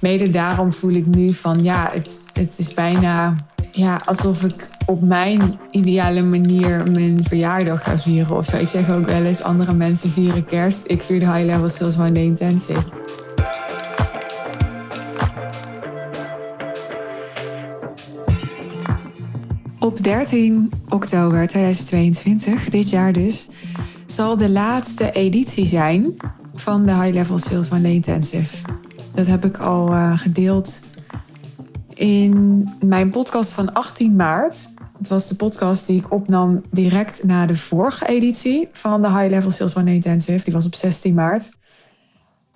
mede daarom voel ik nu van ja, het, het is bijna ja, alsof ik op mijn ideale manier mijn verjaardag ga vieren of zo. Ik zeg ook wel eens, andere mensen vieren kerst. Ik vier de high level sales day intensive. Op 13 oktober 2022, dit jaar dus, zal de laatste editie zijn van de High Level Sales One Day Intensive. Dat heb ik al uh, gedeeld in mijn podcast van 18 maart. Het was de podcast die ik opnam direct na de vorige editie van de High Level Sales One Intensive. Die was op 16 maart.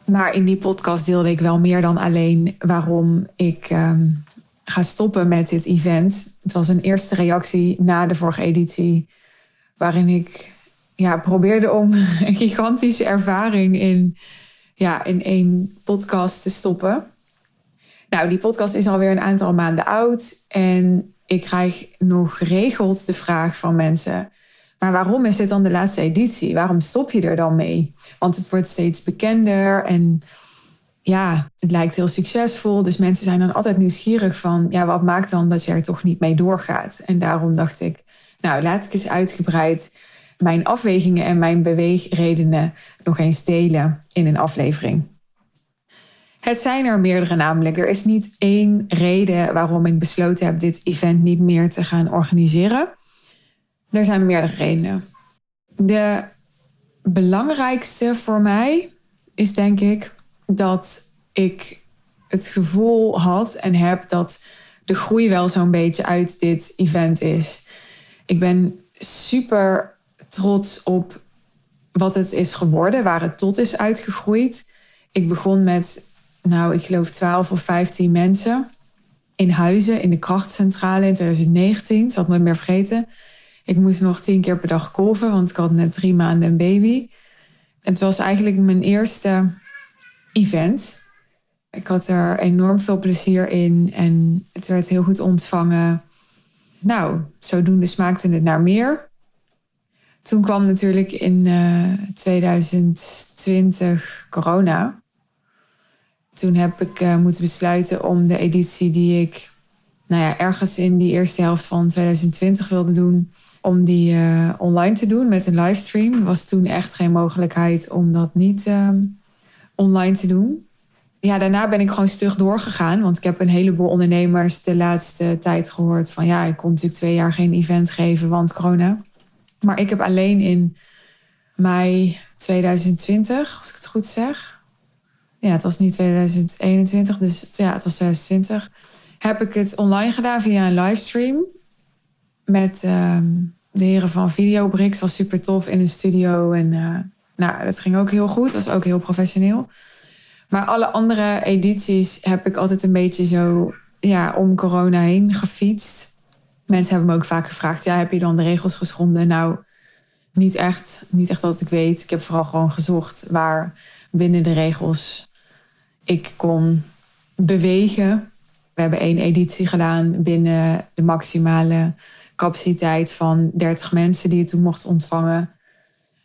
Maar in die podcast deelde ik wel meer dan alleen waarom ik um, ga stoppen met dit event. Het was een eerste reactie na de vorige editie, waarin ik ja, probeerde om een gigantische ervaring in, ja, in één podcast te stoppen. Nou, die podcast is alweer een aantal maanden oud. En ik krijg nog geregeld de vraag van mensen. Maar waarom is dit dan de laatste editie? Waarom stop je er dan mee? Want het wordt steeds bekender en ja, het lijkt heel succesvol. Dus mensen zijn dan altijd nieuwsgierig van, ja, wat maakt dan dat je er toch niet mee doorgaat? En daarom dacht ik, nou, laat ik eens uitgebreid mijn afwegingen en mijn beweegredenen nog eens delen in een aflevering. Het zijn er meerdere namelijk. Er is niet één reden waarom ik besloten heb dit event niet meer te gaan organiseren. Er zijn meerdere redenen. De belangrijkste voor mij is denk ik dat ik het gevoel had en heb dat de groei wel zo'n beetje uit dit event is. Ik ben super trots op wat het is geworden, waar het tot is uitgegroeid. Ik begon met nou, ik geloof 12 of 15 mensen in huizen in de krachtcentrale in 2019. Zal het nooit meer vergeten. Ik moest nog tien keer per dag kolven, want ik had net drie maanden een baby. Het was eigenlijk mijn eerste event. Ik had er enorm veel plezier in en het werd heel goed ontvangen. Nou, zodoende smaakte het naar meer. Toen kwam natuurlijk in uh, eh, 2020 corona toen heb ik uh, moeten besluiten om de editie die ik nou ja, ergens in die eerste helft van 2020 wilde doen, om die uh, online te doen met een livestream. Was toen echt geen mogelijkheid om dat niet uh, online te doen. Ja, daarna ben ik gewoon stug doorgegaan. Want ik heb een heleboel ondernemers de laatste tijd gehoord van ja, ik kon natuurlijk twee jaar geen event geven, want corona. Maar ik heb alleen in mei 2020, als ik het goed zeg, ja, het was niet 2021, dus ja, het was 2020. Heb ik het online gedaan via een livestream. Met ehm, de heren van Videobrix. Was super tof in een studio. En uh, nou, dat ging ook heel goed. Was ook heel professioneel. Maar alle andere edities heb ik altijd een beetje zo ja, om corona heen gefietst. Mensen hebben me ook vaak gevraagd: ja, heb je dan de regels geschonden? Nou, niet echt. Niet echt dat ik weet. Ik heb vooral gewoon gezocht waar binnen de regels ik kon bewegen. We hebben één editie gedaan binnen de maximale capaciteit van 30 mensen die je toen mocht ontvangen.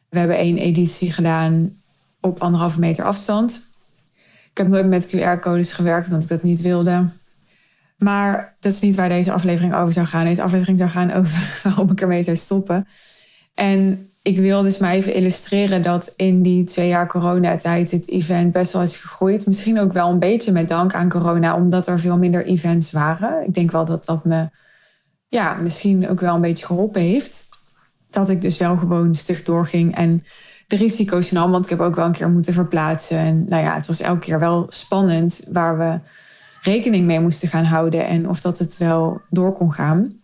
We hebben één editie gedaan op anderhalve meter afstand. Ik heb nooit met QR-codes gewerkt, omdat ik dat niet wilde. Maar dat is niet waar deze aflevering over zou gaan. Deze aflevering zou gaan over waarom ik ermee zou stoppen. En ik wil dus maar even illustreren dat in die twee jaar coronatijd het event best wel is gegroeid. Misschien ook wel een beetje met dank aan corona, omdat er veel minder events waren. Ik denk wel dat dat me ja, misschien ook wel een beetje geholpen heeft. Dat ik dus wel gewoon stug doorging en de risico's nam, want ik heb ook wel een keer moeten verplaatsen. En nou ja, het was elke keer wel spannend waar we rekening mee moesten gaan houden en of dat het wel door kon gaan.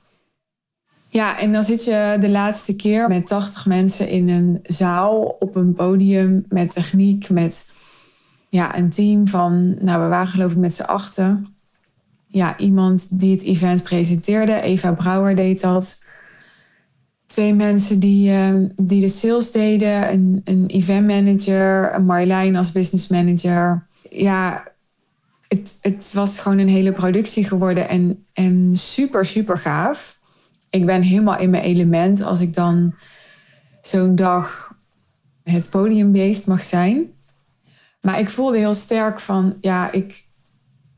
Ja, en dan zit je de laatste keer met 80 mensen in een zaal op een podium met techniek, met ja, een team van, nou we waren geloof ik met z'n achten. Ja, iemand die het event presenteerde, Eva Brouwer deed dat. Twee mensen die, uh, die de sales deden, een, een event manager, Marjolein als business manager. Ja, het, het was gewoon een hele productie geworden en, en super, super gaaf. Ik ben helemaal in mijn element als ik dan zo'n dag het podiumbeest mag zijn. Maar ik voelde heel sterk van, ja, ik,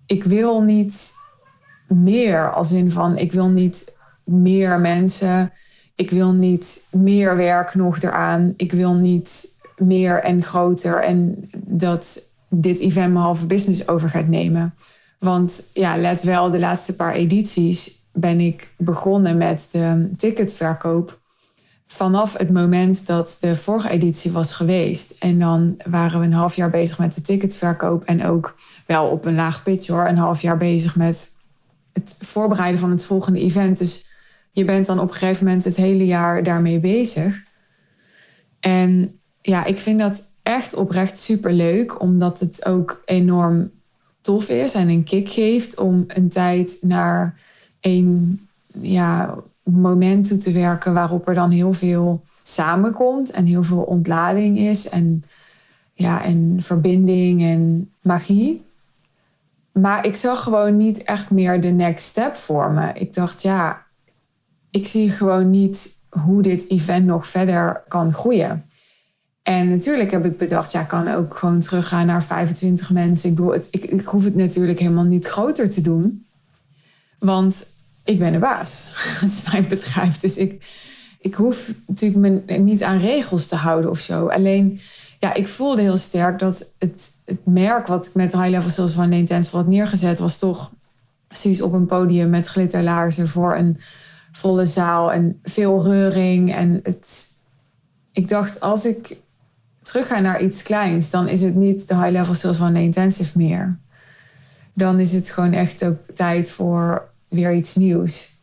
ik wil niet meer, als in van ik wil niet meer mensen, ik wil niet meer werk nog eraan, ik wil niet meer en groter en dat dit event mijn halve business over gaat nemen. Want ja, let wel, de laatste paar edities ben ik begonnen met de ticketverkoop vanaf het moment dat de vorige editie was geweest. En dan waren we een half jaar bezig met de ticketverkoop. En ook wel op een laag pitch hoor, een half jaar bezig met het voorbereiden van het volgende event. Dus je bent dan op een gegeven moment het hele jaar daarmee bezig. En ja, ik vind dat echt oprecht super leuk, omdat het ook enorm tof is en een kick geeft om een tijd naar een ja, moment toe te werken waarop er dan heel veel samenkomt en heel veel ontlading is en, ja, en verbinding en magie. Maar ik zag gewoon niet echt meer de next step voor me. Ik dacht, ja, ik zie gewoon niet hoe dit event nog verder kan groeien. En natuurlijk heb ik bedacht, ja, ik kan ook gewoon teruggaan naar 25 mensen. Ik, bedoel, ik, ik hoef het natuurlijk helemaal niet groter te doen. Want ik ben de baas. Het is mijn bedrijf. Dus ik, ik hoef natuurlijk me niet aan regels te houden of zo. Alleen, ja, ik voelde heel sterk dat het, het merk wat ik met High Level Sales van Intense had neergezet, was toch zoiets op een podium met glitterlaarzen voor een volle zaal en veel reuring. En het, ik dacht, als ik terug ga naar iets kleins, dan is het niet de High Level Sales van Intensive meer. Dan is het gewoon echt ook tijd voor weer iets nieuws.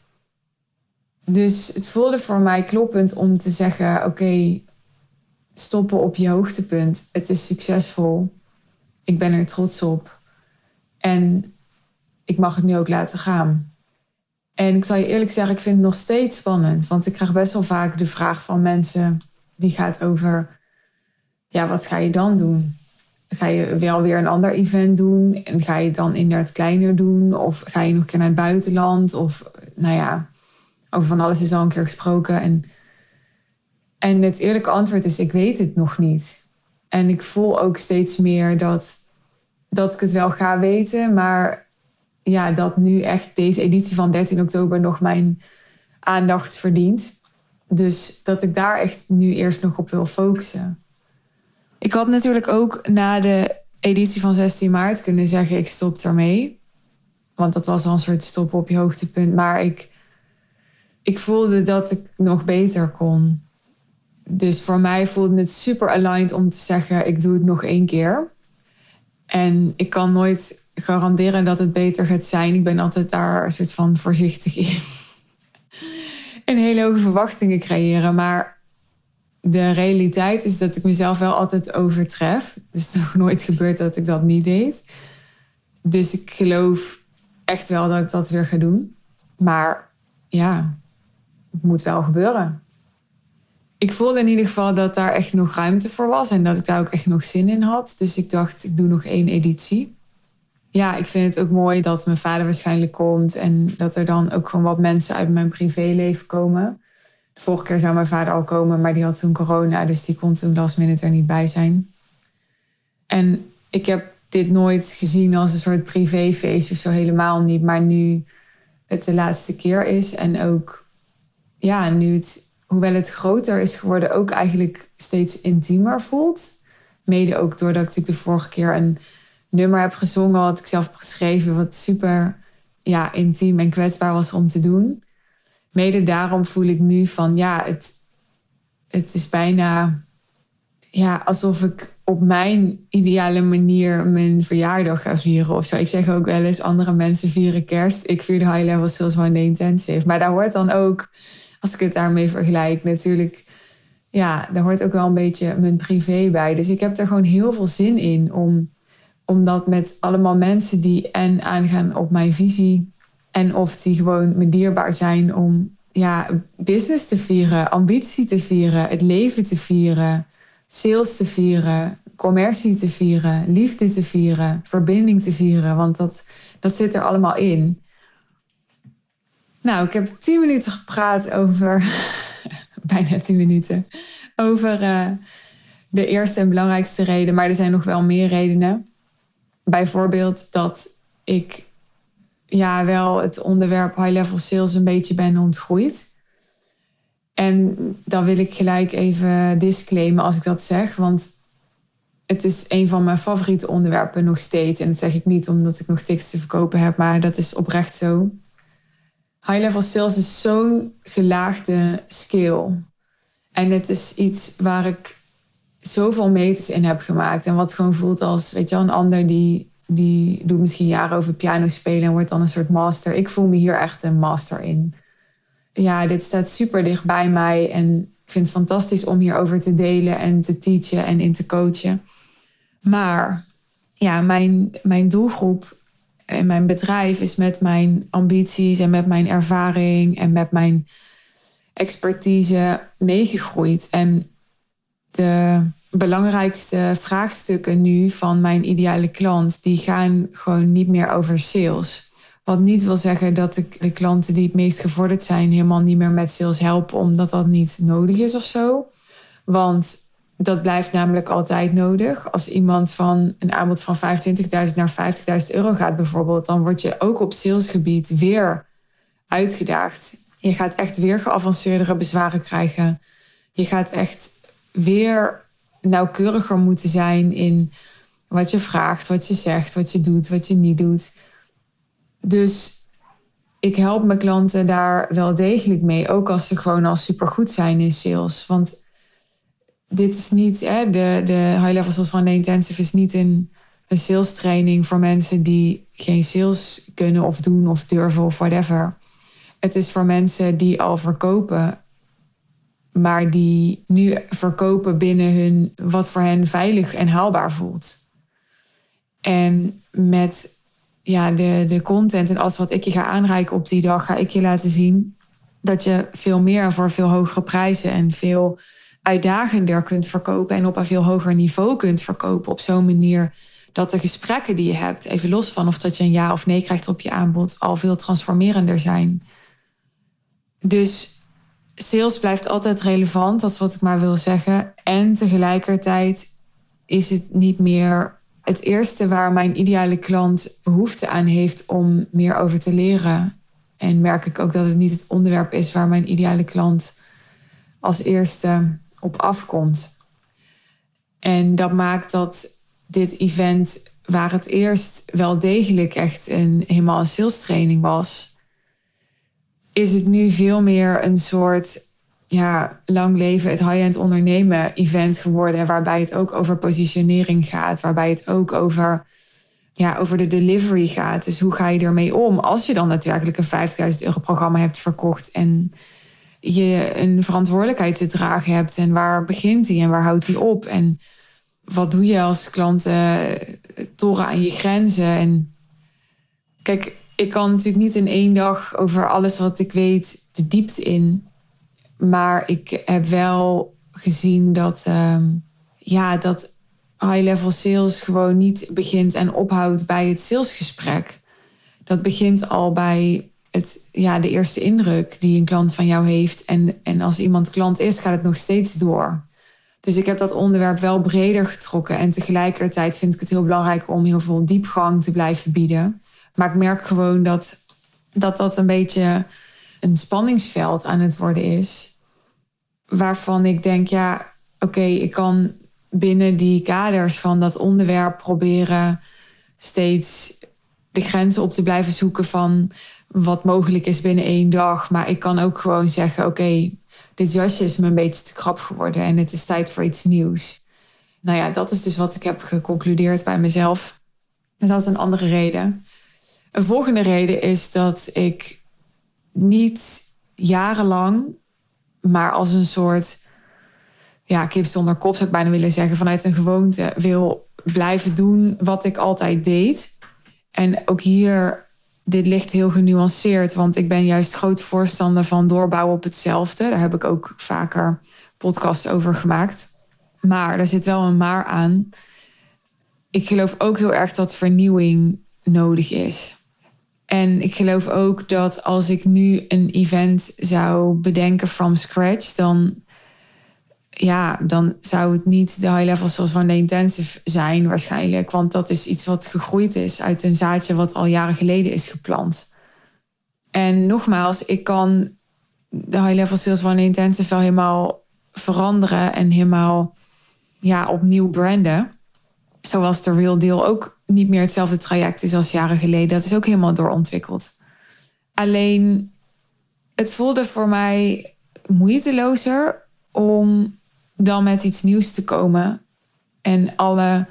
Dus het voelde voor mij kloppend om te zeggen: oké, stoppen op je hoogtepunt. Het is succesvol. Ik ben er trots op. En ik mag het nu ook laten gaan. En ik zal je eerlijk zeggen, ik vind het nog steeds spannend. Want ik krijg best wel vaak de vraag van mensen die gaat over: ja, wat ga je dan doen? Ga je wel weer een ander event doen? En ga je het dan inderdaad kleiner doen? Of ga je nog een keer naar het buitenland? Of nou ja, over van alles is al een keer gesproken. En, en het eerlijke antwoord is: ik weet het nog niet. En ik voel ook steeds meer dat, dat ik het wel ga weten. Maar ja, dat nu echt deze editie van 13 oktober nog mijn aandacht verdient. Dus dat ik daar echt nu eerst nog op wil focussen. Ik had natuurlijk ook na de editie van 16 maart kunnen zeggen: ik stop ermee. Want dat was al een soort stop op je hoogtepunt. Maar ik, ik voelde dat ik nog beter kon. Dus voor mij voelde het super aligned om te zeggen: ik doe het nog één keer. En ik kan nooit garanderen dat het beter gaat zijn. Ik ben altijd daar een soort van voorzichtig in. en hele hoge verwachtingen creëren. Maar de realiteit is dat ik mezelf wel altijd overtref. Het is nog nooit gebeurd dat ik dat niet deed. Dus ik geloof echt wel dat ik dat weer ga doen. Maar ja, het moet wel gebeuren. Ik voelde in ieder geval dat daar echt nog ruimte voor was en dat ik daar ook echt nog zin in had. Dus ik dacht, ik doe nog één editie. Ja, ik vind het ook mooi dat mijn vader waarschijnlijk komt en dat er dan ook gewoon wat mensen uit mijn privéleven komen. Vorige keer zou mijn vader al komen, maar die had toen corona, dus die kon toen last minute er niet bij zijn. En ik heb dit nooit gezien als een soort privéfeest of zo, helemaal niet. Maar nu het de laatste keer is en ook, ja, nu het, hoewel het groter is geworden, ook eigenlijk steeds intiemer voelt. Mede ook doordat ik de vorige keer een nummer heb gezongen, wat ik zelf heb geschreven, wat super ja, intiem en kwetsbaar was om te doen mede daarom voel ik nu van ja, het, het is bijna ja, alsof ik op mijn ideale manier mijn verjaardag ga vieren of zo. Ik zeg ook wel eens, andere mensen vieren kerst. Ik vier de high level zoals day intensive. Maar daar hoort dan ook, als ik het daarmee vergelijk, natuurlijk... Ja, daar hoort ook wel een beetje mijn privé bij. Dus ik heb er gewoon heel veel zin in om, om dat met allemaal mensen die en aangaan op mijn visie en of die gewoon me dierbaar zijn om ja, business te vieren, ambitie te vieren, het leven te vieren, sales te vieren, commercie te vieren, liefde te vieren, verbinding te vieren. Want dat, dat zit er allemaal in. Nou, ik heb tien minuten gepraat over, bijna tien minuten, over uh, de eerste en belangrijkste reden. Maar er zijn nog wel meer redenen. Bijvoorbeeld dat ik ja, wel het onderwerp high-level sales een beetje ben ontgroeid. En dan wil ik gelijk even disclaimen als ik dat zeg, want het is een van mijn favoriete onderwerpen nog steeds. En dat zeg ik niet omdat ik nog tickets te verkopen heb, maar dat is oprecht zo. High-level sales is zo'n gelaagde skill. En het is iets waar ik zoveel meters in heb gemaakt. En wat gewoon voelt als, weet je een ander die, die doet misschien jaren over piano spelen en wordt dan een soort master. Ik voel me hier echt een master in. Ja, dit staat super dicht bij mij en ik vind het fantastisch om hierover te delen en te teachen en in te coachen. Maar ja, mijn, mijn doelgroep en mijn bedrijf is met mijn ambities en met mijn ervaring en met mijn expertise meegegroeid. En de belangrijkste vraagstukken nu van mijn ideale klant, die gaan gewoon niet meer over sales. Wat niet wil zeggen dat ik de klanten die het meest gevorderd zijn helemaal niet meer met sales help, omdat dat niet nodig is of zo. Want dat blijft namelijk altijd nodig. Als iemand van een aanbod van 25.000 naar 50.000 euro gaat bijvoorbeeld, dan word je ook op salesgebied weer uitgedaagd. Je gaat echt weer geavanceerdere bezwaren krijgen. Je gaat echt weer nauwkeuriger moeten zijn in wat je vraagt, wat je zegt, wat je doet, wat je niet doet. Dus ik help mijn klanten daar wel degelijk mee, ook als ze gewoon al supergoed zijn in sales. Want dit is niet, hè, de, de high level sales van de intensive is niet een, een sales training voor mensen die geen sales kunnen of doen of durven of whatever. Het is voor mensen die al verkopen maar die nu verkopen binnen hun wat voor hen veilig en haalbaar voelt. En met ja, de, de content en alles wat ik je ga aanreiken op die dag, ga ik je laten zien dat je veel meer voor veel hogere prijzen en veel uitdagender kunt verkopen en op een veel hoger niveau kunt verkopen. Op zo'n manier dat de gesprekken die je hebt, even los van of dat je een ja of nee krijgt op je aanbod, al veel transformerender zijn. Dus sales blijft altijd relevant, dat is wat ik maar wil zeggen. En tegelijkertijd is het niet meer het eerste waar mijn ideale klant behoefte aan heeft om meer over te leren. En merk ik ook dat het niet het onderwerp is waar mijn ideale klant als eerste op afkomt. En dat maakt dat dit event, waar het eerst wel degelijk echt een, helemaal een sales training was, is het nu veel meer een soort ja, lang leven, het high-end ondernemen event geworden. Waarbij het ook over positionering gaat. Waarbij het ook over, ja, over de delivery gaat. Dus hoe ga je ermee om? Als je dan daadwerkelijk een 50.000 euro programma hebt verkocht. En je een verantwoordelijkheid te dragen hebt. En waar begint die en waar houdt die op? En wat doe je als klanten toren aan je grenzen? En kijk, ik kan natuurlijk niet in één dag over alles wat ik weet de diepte in. Maar ik heb wel gezien dat, um, ja, dat high-level sales gewoon niet begint en ophoudt bij het salesgesprek. Dat begint al bij het, ja, de eerste indruk die een klant van jou heeft. En, en als iemand klant is, gaat het nog steeds door. Dus ik heb dat onderwerp wel breder getrokken. En tegelijkertijd vind ik het heel belangrijk om heel veel diepgang te blijven bieden. Maar ik merk gewoon dat dat, dat een beetje een spanningsveld aan het worden is. Waarvan ik denk, ja, oké, ik kan binnen die kaders van dat onderwerp proberen steeds de grenzen op te blijven zoeken van wat mogelijk is binnen één dag. Maar ik kan ook gewoon zeggen, oké, dit jasje is me een beetje te krap geworden en het is tijd voor iets nieuws. Nou ja, dat is dus wat ik heb geconcludeerd bij mezelf. Dus dat is een andere reden. Een volgende reden is dat ik niet jarenlang, maar als een soort ja, kip zonder kop zou ik bijna willen zeggen, vanuit een gewoonte wil blijven doen wat ik altijd deed. En ook hier, dit ligt heel genuanceerd, want ik ben juist groot voorstander van doorbouwen op hetzelfde. Daar heb ik ook vaker podcasts over gemaakt. Maar er zit wel een maar aan. Ik geloof ook heel erg dat vernieuwing nodig is. En ik geloof ook dat als ik nu een event zou bedenken from scratch, dan ja, dan zou het niet de high level zoals One Day Intensive zijn waarschijnlijk. Want dat is iets wat gegroeid is uit een zaadje wat al jaren geleden is geplant. En nogmaals, ik kan de high level sales One Day Intensive wel helemaal veranderen en helemaal ja, opnieuw branden. Zoals de Real Deal ook niet meer hetzelfde traject is als jaren geleden. Dat is ook helemaal doorontwikkeld. Alleen, het voelde voor mij moeitelozer om dan met iets nieuws te komen. En alle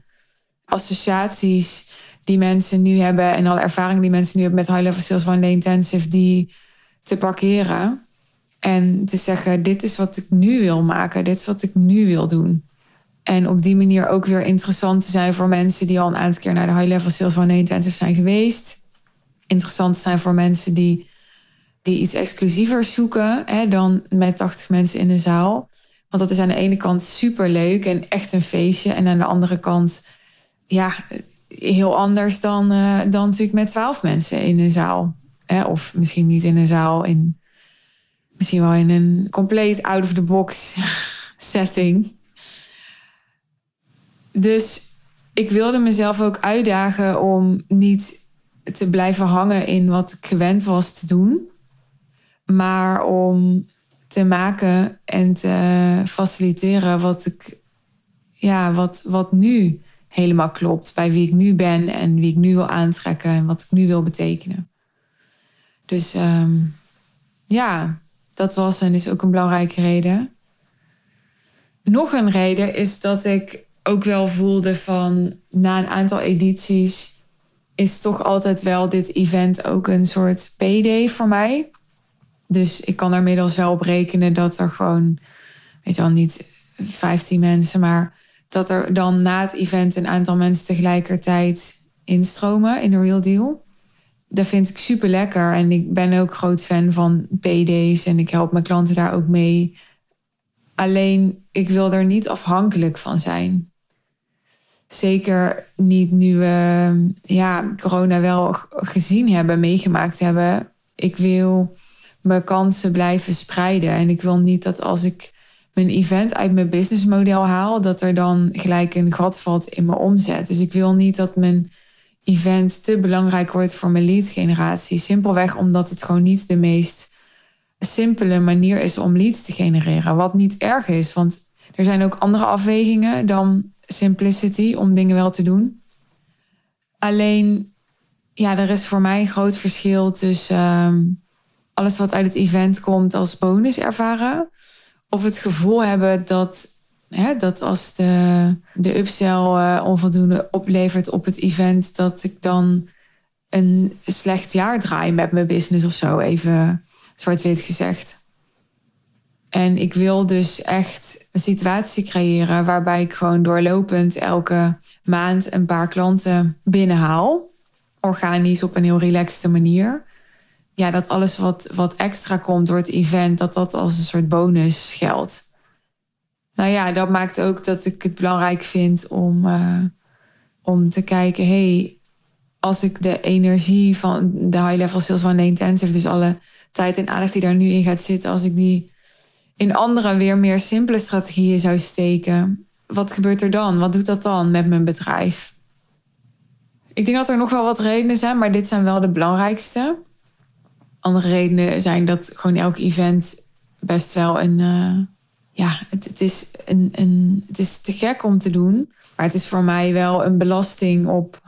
associaties die mensen nu hebben en alle ervaringen die mensen nu hebben met High Level Sales One Day Intensive, die te parkeren. En te zeggen, dit is wat ik nu wil maken, dit is wat ik nu wil doen. En op die manier ook weer interessant te zijn voor mensen die al een aantal keer naar de High Level Sales One Intensive zijn geweest. Interessant te zijn voor mensen die, die iets exclusiever zoeken hè, dan met 80 mensen in de zaal. Want dat is aan de ene kant super leuk en echt een feestje. En aan de andere kant, ja, heel anders dan, uh, dan natuurlijk met twaalf mensen in een zaal. Hè? Of misschien niet in een zaal, in, misschien wel in een compleet out of the box setting. Dus ik wilde mezelf ook uitdagen om niet te blijven hangen in wat ik gewend was te doen. Maar om te maken en te faciliteren wat ik, ja, wat, wat nu helemaal klopt bij wie ik nu ben en wie ik nu wil aantrekken en wat ik nu wil betekenen. Dus ehm, ja, dat was en is ook een belangrijke reden. Nog een reden is dat ik ook wel voelde van na een aantal edities is toch altijd wel dit event ook een soort payday voor mij. Dus ik kan er middels wel op rekenen dat er gewoon, weet je wel, niet 15 mensen, maar dat er dan na het event een aantal mensen tegelijkertijd instromen in de Real Deal. Dat vind ik super lekker en ik ben ook groot fan van PD's en ik help mijn klanten daar ook mee. Alleen ik wil er niet afhankelijk van zijn. Zeker niet nu we ja, corona wel gezien hebben, meegemaakt hebben. Ik wil mijn kansen blijven spreiden. En ik wil niet dat als ik mijn event uit mijn businessmodel haal, dat er dan gelijk een gat valt in mijn omzet. Dus ik wil niet dat mijn event te belangrijk wordt voor mijn lead generatie. Simpelweg omdat het gewoon niet de meest simpele manier is om leads te genereren. Wat niet erg is, want er zijn ook andere afwegingen dan simplicity om dingen wel te doen. Alleen, ja, er is voor mij een groot verschil tussen ehm, alles wat uit het event komt als bonus ervaren. Of het gevoel hebben dat, hè, dat als de, de upsell uh, onvoldoende oplevert op het event, dat ik dan een slecht jaar draai met mijn business of zo, even zwart-wit gezegd. En ik wil dus echt een situatie creëren waarbij ik gewoon doorlopend elke maand een paar klanten binnenhaal. Organisch op een heel relaxte manier ja, dat alles wat, wat extra komt door het event, dat dat als een soort bonus geldt. Nou ja, dat maakt ook dat ik het belangrijk vind om, uh, om te kijken, hey, als ik de energie van de high level sales van de intensive, dus alle tijd en aandacht die daar nu in gaat zitten, als ik die in andere weer meer simpele strategieën zou steken, wat gebeurt er dan? Wat doet dat dan met mijn bedrijf? Ik denk dat er nog wel wat redenen zijn, maar dit zijn wel de belangrijkste andere redenen zijn dat gewoon elk event best wel een. Uh, ja, het, het, is een, een, het is te gek om te doen. Maar het is voor mij wel een belasting op,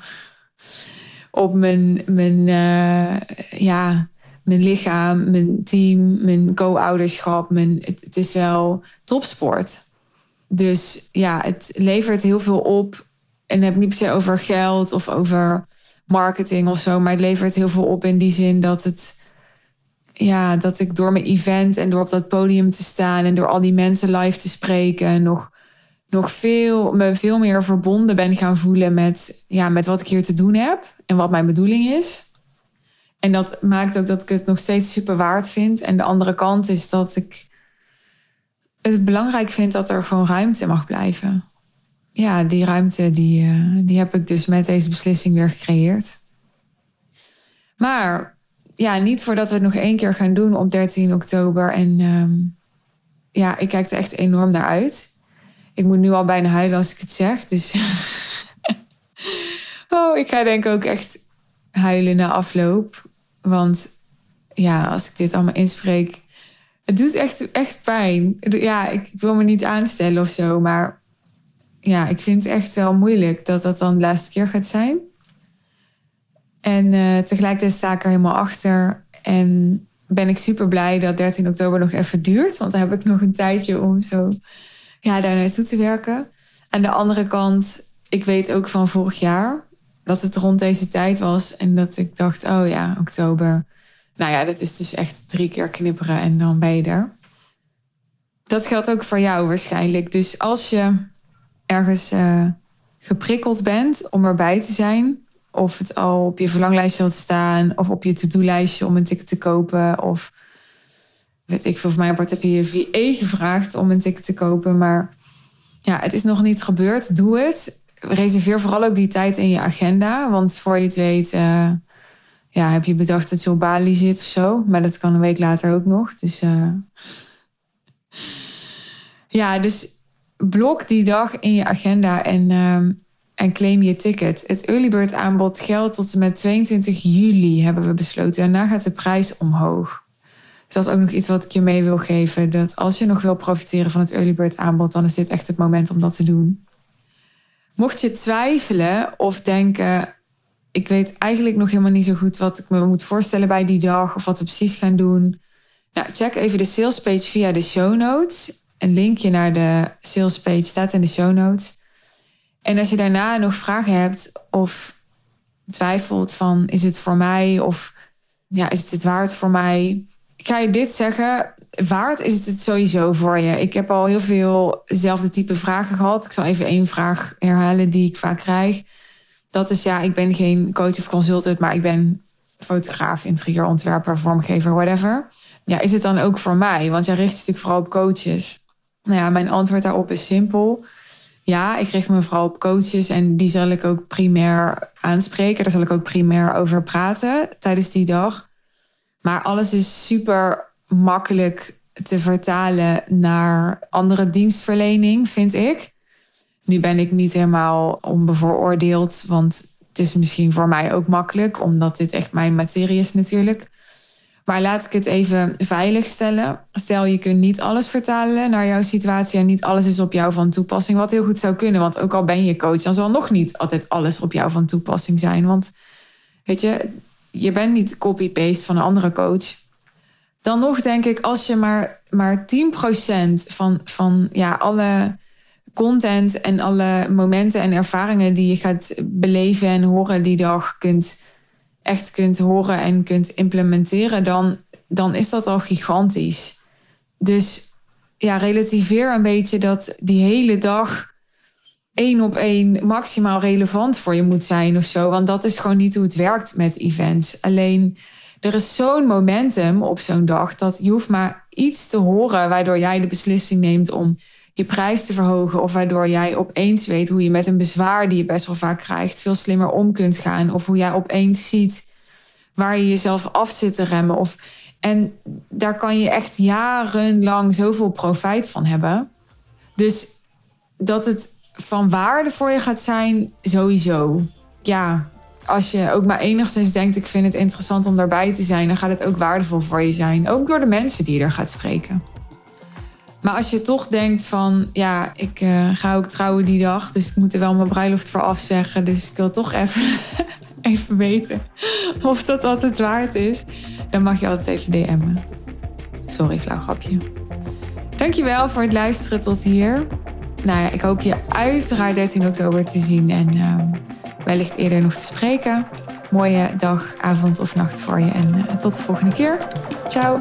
op mijn, mijn, uh, ja, mijn lichaam, mijn team, mijn co-ouderschap. Mijn, het, is wel topsport. Dus ja, het levert heel veel op. En heb ik niet per se over geld of over marketing of zo. Maar het levert heel veel op in die zin dat het ja, dat ik door mijn event en door op dat podium te staan en door al die mensen live te spreken, nog, nog veel, me veel meer verbonden ben gaan voelen met, ja, met wat ik hier te doen heb en wat mijn bedoeling is. En dat maakt ook dat ik het nog steeds super waard vind. En de andere kant is dat ik het belangrijk vind dat er gewoon ruimte mag blijven. Ja, die ruimte die, uh, die heb ik dus met deze beslissing weer gecreëerd. Maar ja, niet voordat we het nog één keer gaan doen op 13 oktober. En um, ja, ik kijk er echt enorm naar uit. Ik moet nu al bijna huilen als ik het zeg. Dus oh, ik ga denk ik ook echt huilen na afloop. Want ja, als ik dit allemaal inspreek, het doet echt, echt pijn. Ja, ik, wil me niet aanstellen of zo, maar ja, ik vind het echt wel moeilijk dat dat dan de laatste keer gaat zijn. En uh, tegelijkertijd sta ik er helemaal achter. En ben ik super blij dat 13 oktober nog even duurt. Want dan heb ik nog een tijdje om zo ja, daar naartoe te werken. Aan de andere kant, ik weet ook van vorig jaar dat het rond deze tijd was. En dat ik dacht, oh ja, oktober. Nou ja, dat is dus echt drie keer knipperen en dan ben je er. Dat geldt ook voor jou waarschijnlijk. Dus als je ergens uh, geprikkeld bent om erbij te zijn, of het al op je verlanglijstje had staan, of op je to-do-lijstje om een ticket te kopen, of weet ik veel, voor mij apart heb je je VE gevraagd om een ticket te kopen, maar ja, het is nog niet gebeurd. Doe het. Reserveer vooral ook die tijd in je agenda, want voor je het weet, uh, ja, heb je bedacht dat je op Bali zit of zo, maar dat kan een week later ook nog. Dus uh, ja, dus blok die dag in je agenda en uh, en claim je ticket. Het early bird aanbod geldt tot en met 22 juli, hebben we besloten. Daarna gaat de prijs omhoog. Dus dat is ook nog iets wat ik je mee wil geven. Dat als je nog wil profiteren van het early bird aanbod, dan is dit echt het moment om dat te doen. Mocht je twijfelen of denken, ik weet eigenlijk nog helemaal niet zo goed wat ik me moet voorstellen bij die dag of wat we precies gaan doen. Check even de salespage via de show notes. Een linkje naar de salespage staat in de show notes. En als je daarna nog vragen hebt of twijfelt van is het voor mij of ja, is het het waard voor mij? Ik ga je dit zeggen, waard is het sowieso voor je. Ik heb al heel veel dezelfde type vragen gehad. Ik zal even één vraag herhalen die ik vaak krijg. Dat is ja, ik ben geen coach of consultant, maar ik ben fotograaf, interieurontwerper, vormgever, whatever. Ja, is het dan ook voor mij? Want jij richt je natuurlijk vooral op coaches. Nou ja, mijn antwoord daarop is simpel ja, ik richt me vooral op coaches en die zal ik ook primair aanspreken. Daar zal ik ook primair over praten tijdens die dag. Maar alles is super makkelijk te vertalen naar andere dienstverlening, vind ik. Nu ben ik niet helemaal onbevooroordeeld, want het is misschien voor mij ook makkelijk, omdat dit echt mijn materie is natuurlijk. Maar laat ik het even veilig stellen. Stel, je kunt niet alles vertalen naar jouw situatie en niet alles is op jou van toepassing. Wat heel goed zou kunnen, want ook al ben je coach, dan zal nog niet altijd alles op jou van toepassing zijn. Want weet je, je bent niet copy-paste van een andere coach. Dan nog denk ik, als je maar, maar 10% van, van ja, alle content en alle momenten en ervaringen die je gaat beleven en horen die dag kunt echt kunt horen en kunt implementeren, dan, dan is dat al gigantisch. Dus ja, relativeer een beetje dat die hele dag één op één maximaal relevant voor je moet zijn of zo. Want dat is gewoon niet hoe het werkt met events. Alleen er is zo'n momentum op zo'n dag dat je hoeft maar iets te horen waardoor jij de beslissing neemt om je prijs te verhogen. Of waardoor jij opeens weet hoe je met een bezwaar die je best wel vaak krijgt, veel slimmer om kunt gaan. Of hoe jij opeens ziet waar je jezelf af zit te remmen. Of, en daar kan je echt jarenlang zoveel profijt van hebben. Dus dat het van waarde voor je gaat zijn, sowieso. Ja, als je ook maar enigszins denkt: ik vind het interessant om daarbij te zijn, dan gaat het ook waardevol voor je zijn. Ook door de mensen die je er gaat spreken. Maar als je toch denkt van, ja, ik uh, ga ook trouwen die dag, dus ik moet er wel mijn bruiloft voor afzeggen. Dus ik wil toch even, even weten of dat altijd waard is. Dan mag je altijd even DM'en. Sorry, flauw grapje. Dankjewel voor het luisteren tot hier. Nou ja, ik hoop je uiteraard 13 oktober te zien en uh, wellicht eerder nog te spreken. Mooie dag, avond of nacht voor je en uh, tot de volgende keer. Ciao.